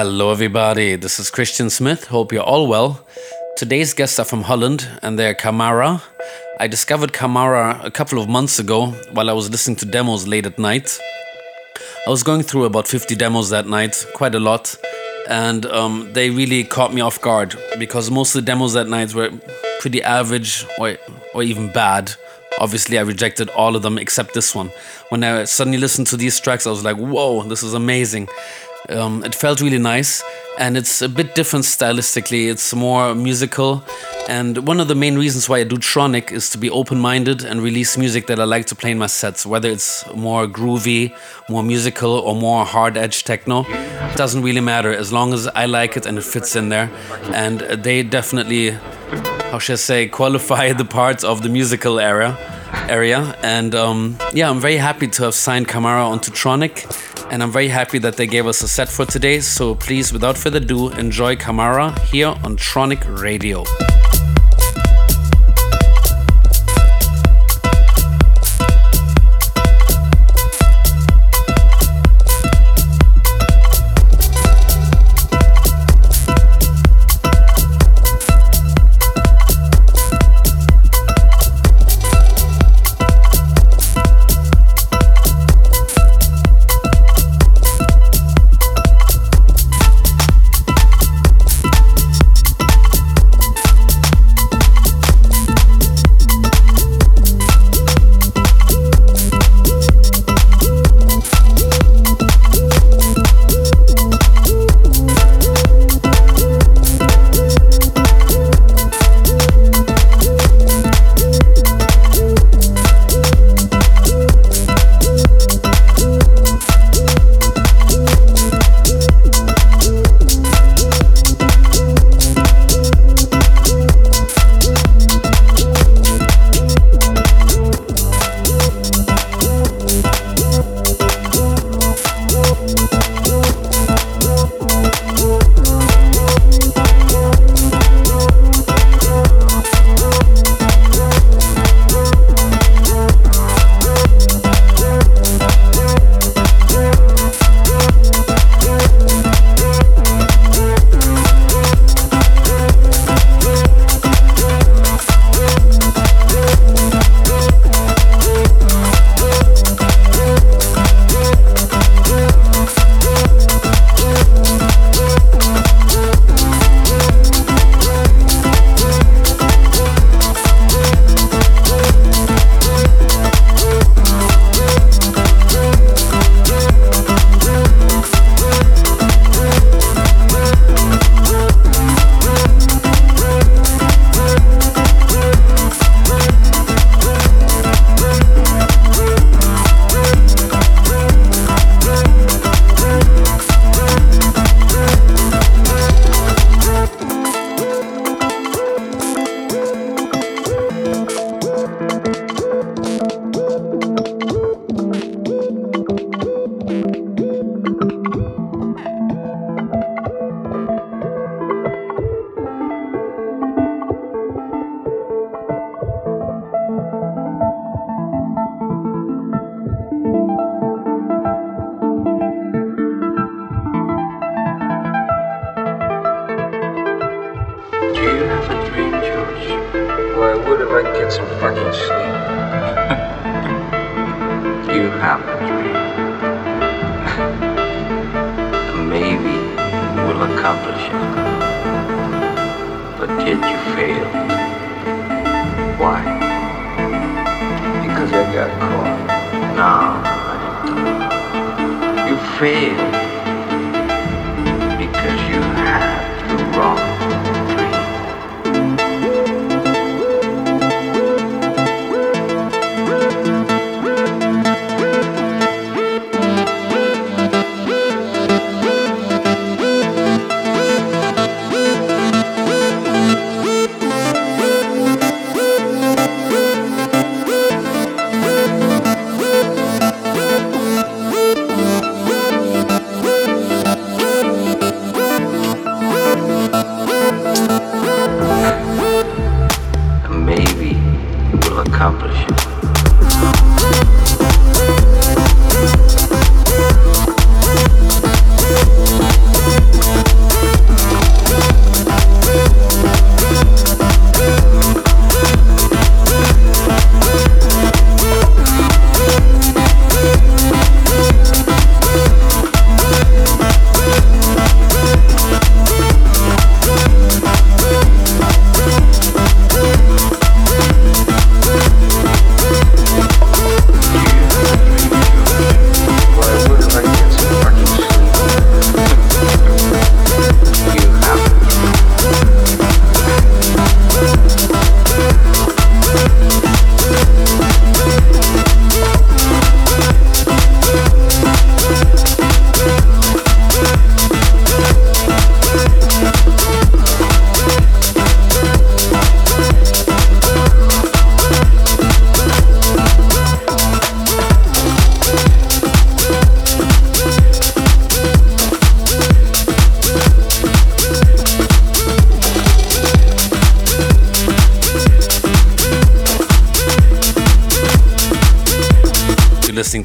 Hello, everybody. This is Christian Smith. Hope you're all well. Today's guests are from Holland and they're Kamara. I discovered Kamara a couple of months ago while I was listening to demos late at night. I was going through about 50 demos that night, quite a lot, and um, they really caught me off guard because most of the demos that night were pretty average or, or even bad. Obviously, I rejected all of them except this one. When I suddenly listened to these tracks, I was like, whoa, this is amazing. Um, it felt really nice, and it's a bit different stylistically. It's more musical, and one of the main reasons why I do Tronic is to be open-minded and release music that I like to play in my sets. Whether it's more groovy, more musical, or more hard-edge techno, it doesn't really matter as long as I like it and it fits in there. And they definitely how should I say, qualify the parts of the musical era area. And um, yeah, I'm very happy to have signed Kamara onto Tronic, and I'm very happy that they gave us a set for today. So please, without further ado, enjoy Kamara here on Tronic Radio.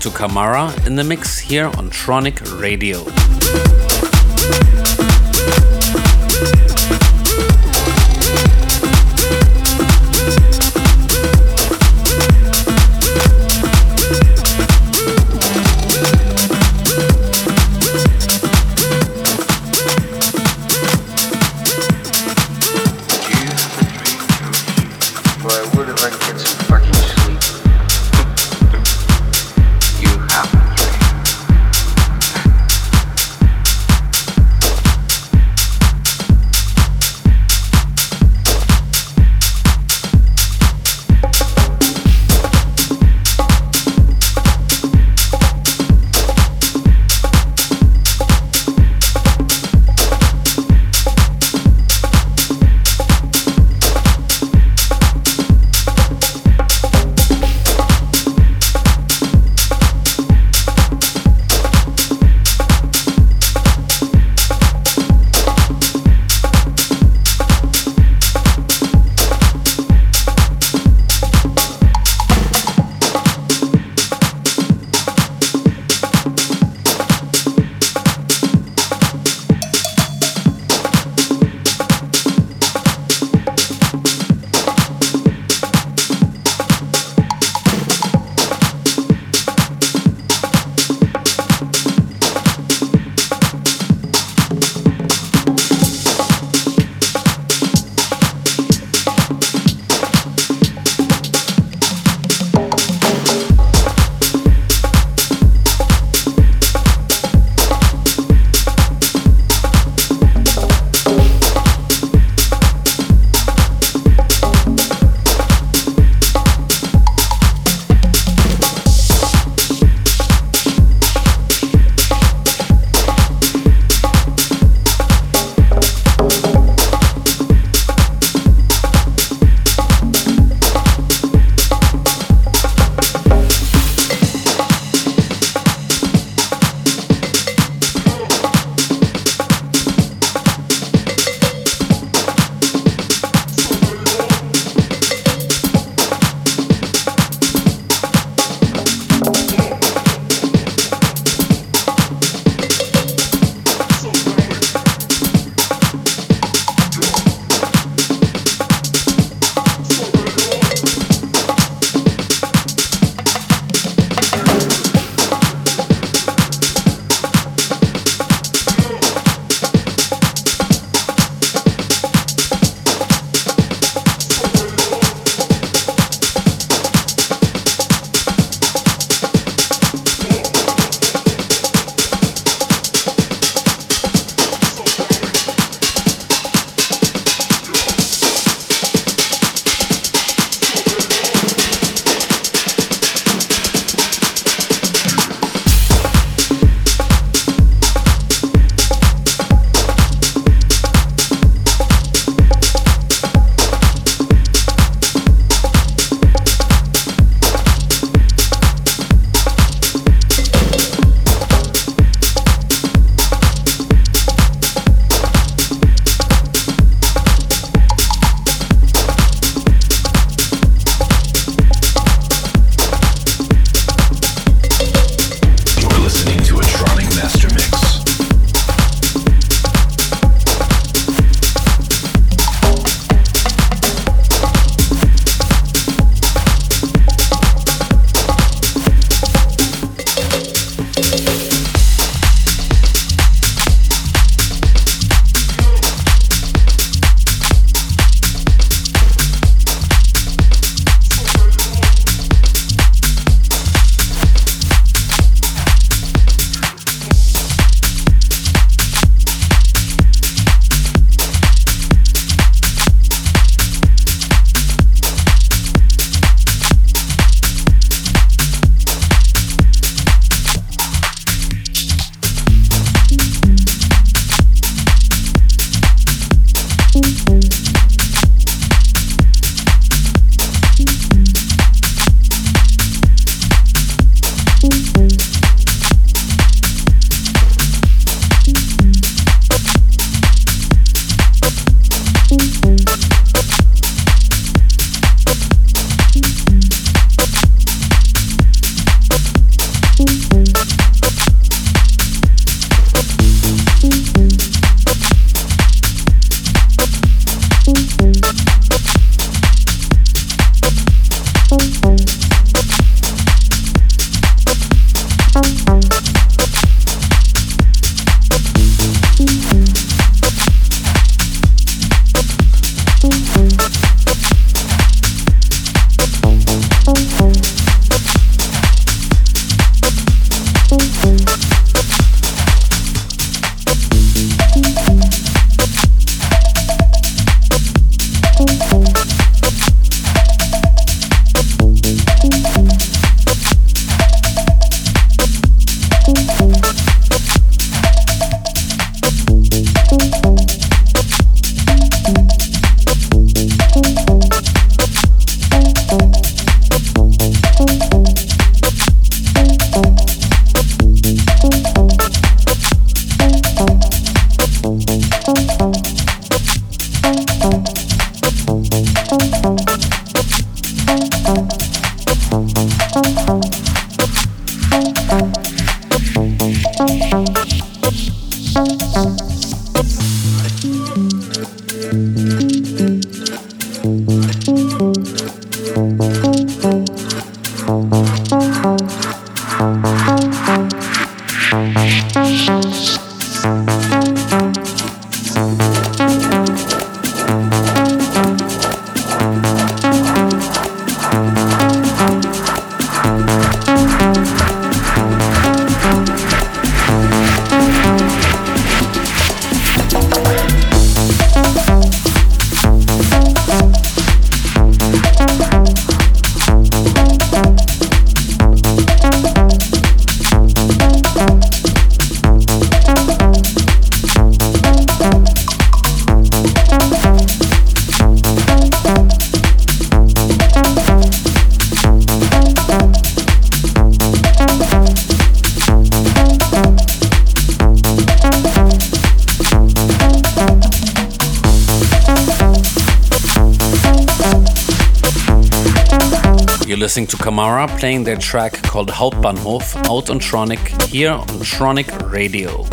To Kamara in the mix here on Tronic Radio. Listening to Kamara playing their track called Hauptbahnhof out on Tronic here on Tronic Radio.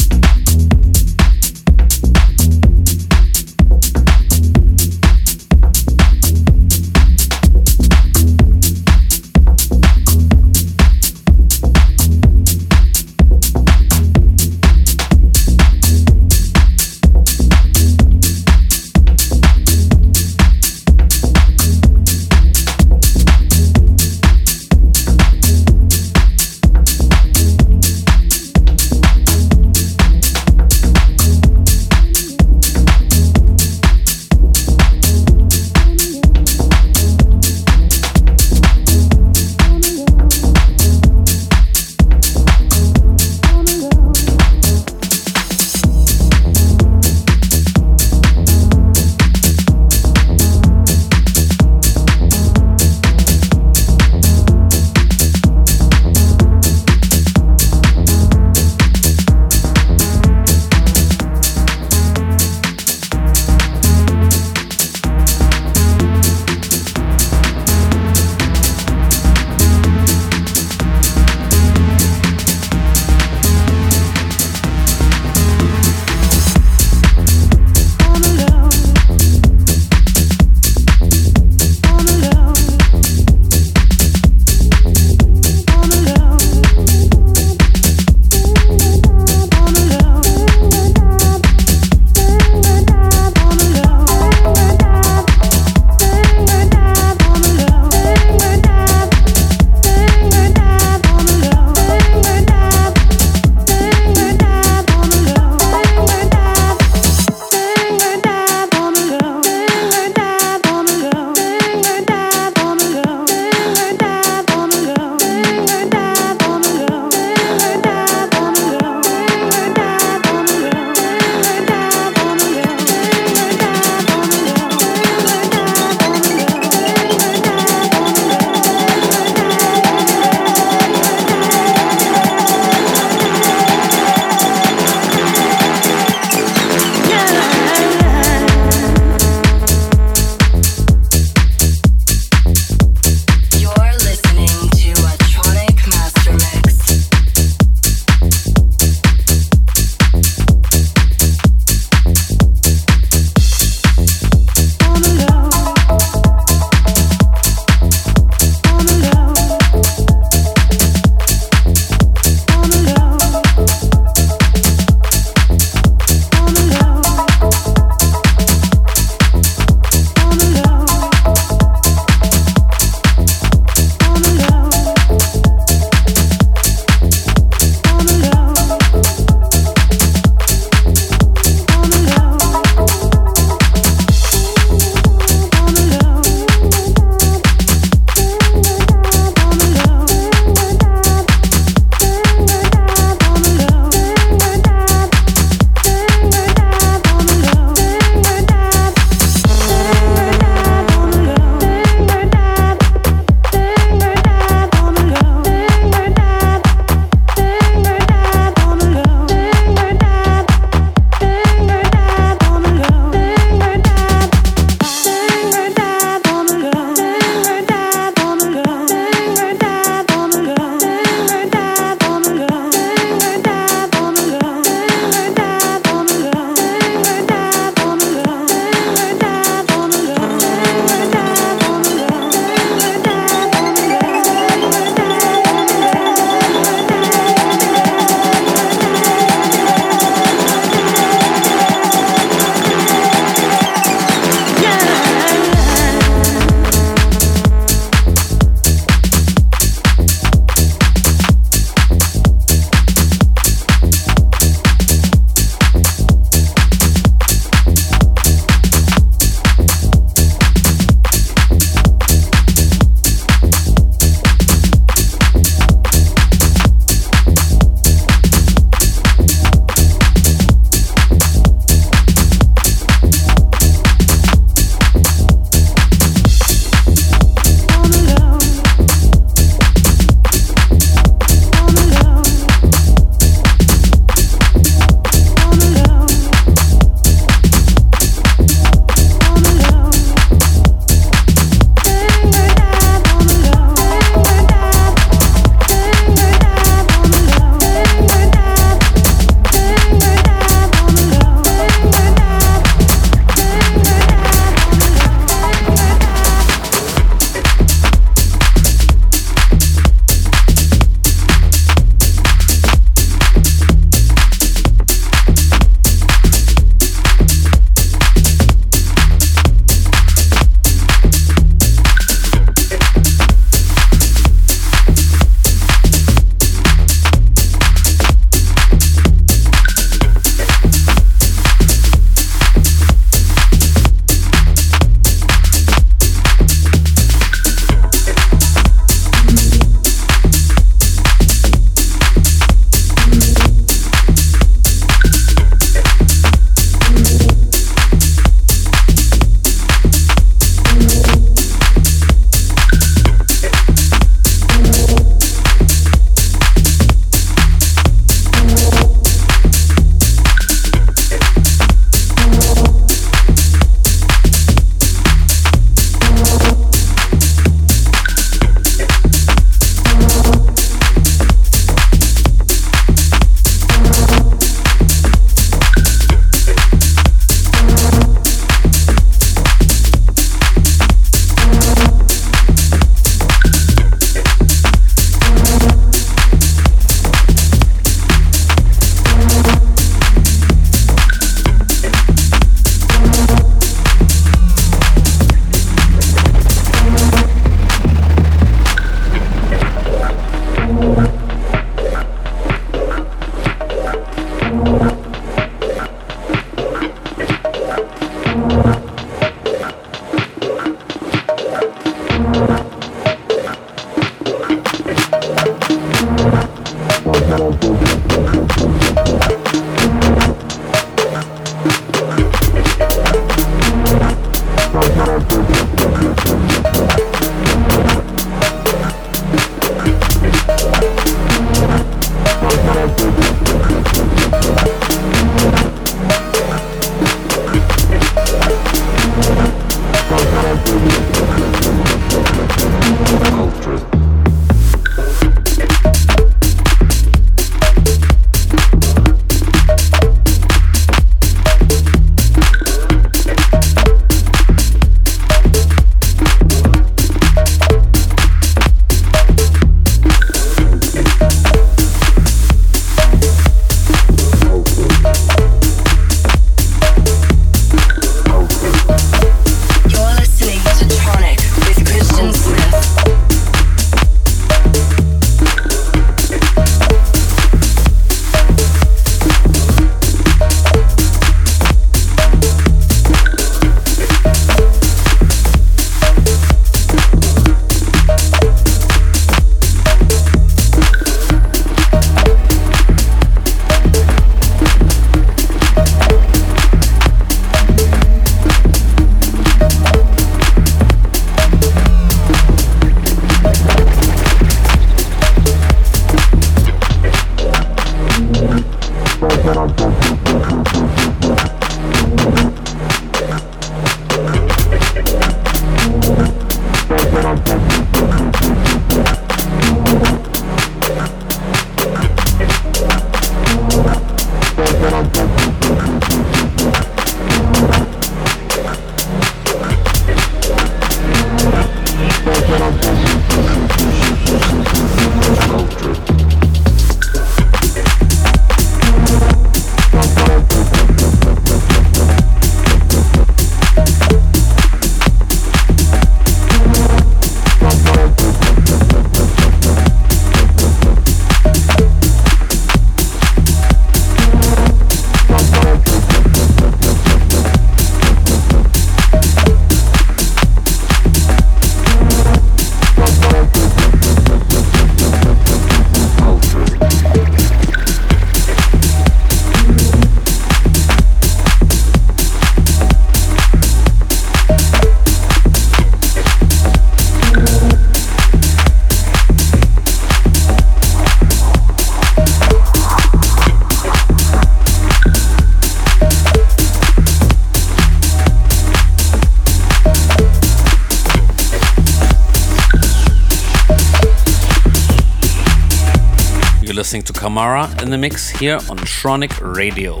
Listening to Kamara in the mix here on Tronic Radio.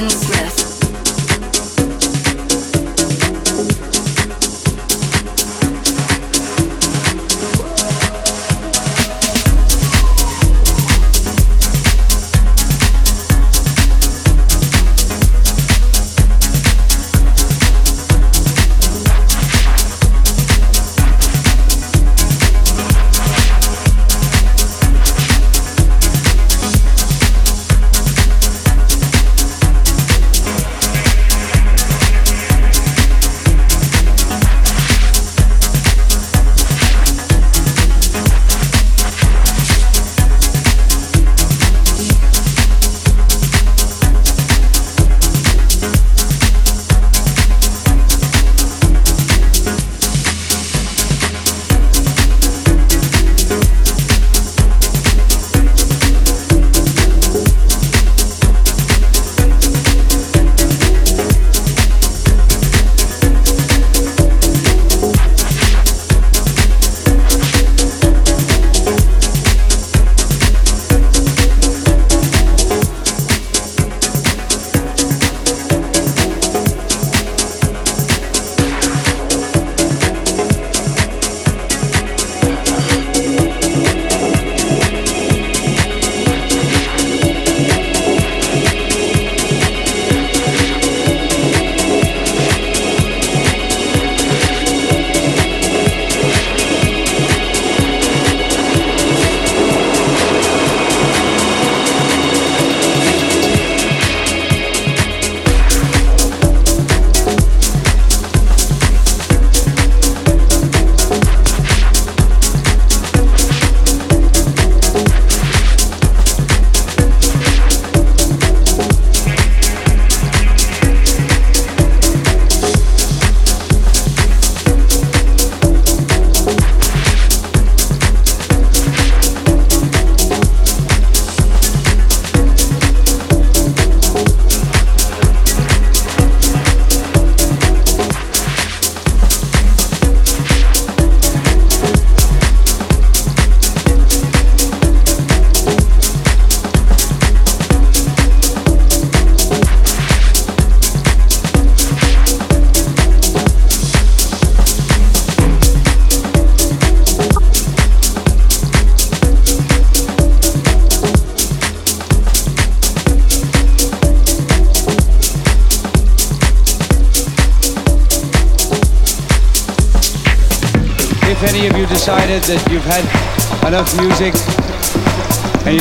emotions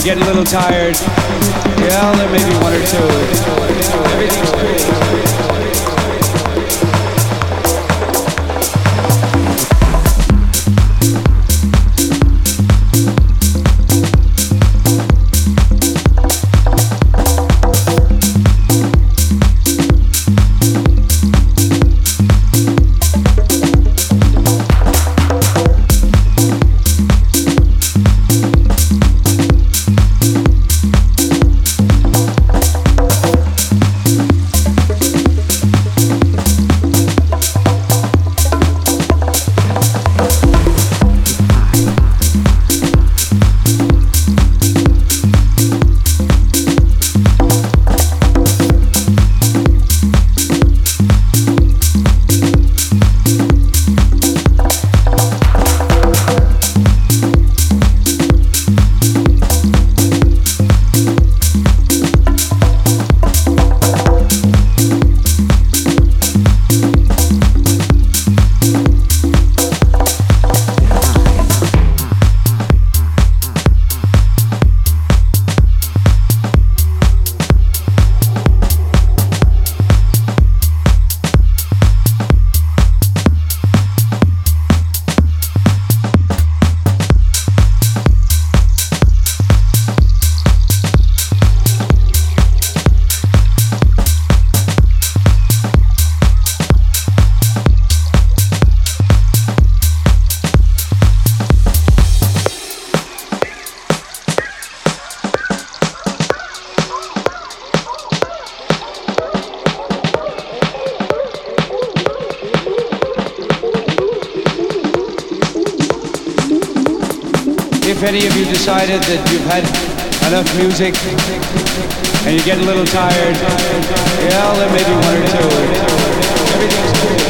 getting a little tired, yeah, there may be one or two. Decided that you've had enough music and you're getting a little tired, yeah, there may be one or two. Everything's cool.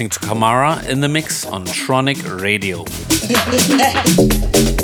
Listening to Kamara in the mix on Tronic Radio.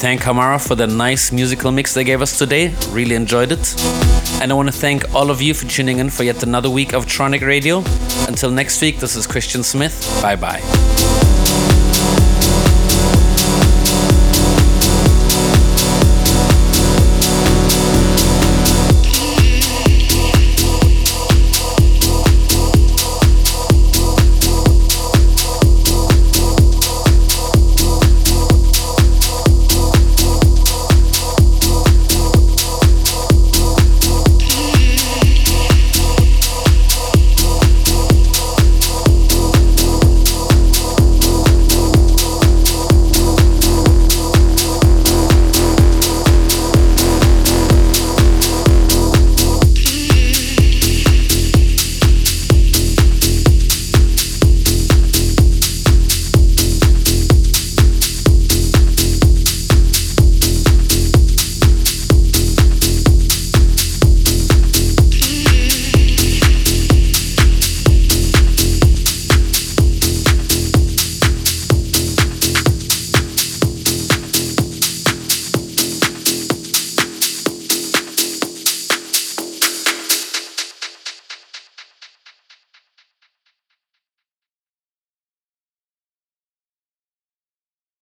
thank Kamara for the nice musical mix they gave us today. Really enjoyed it. And I want to thank all of you for tuning in for yet another week of Tronic Radio. Until next week, this is Christian Smith. Bye bye.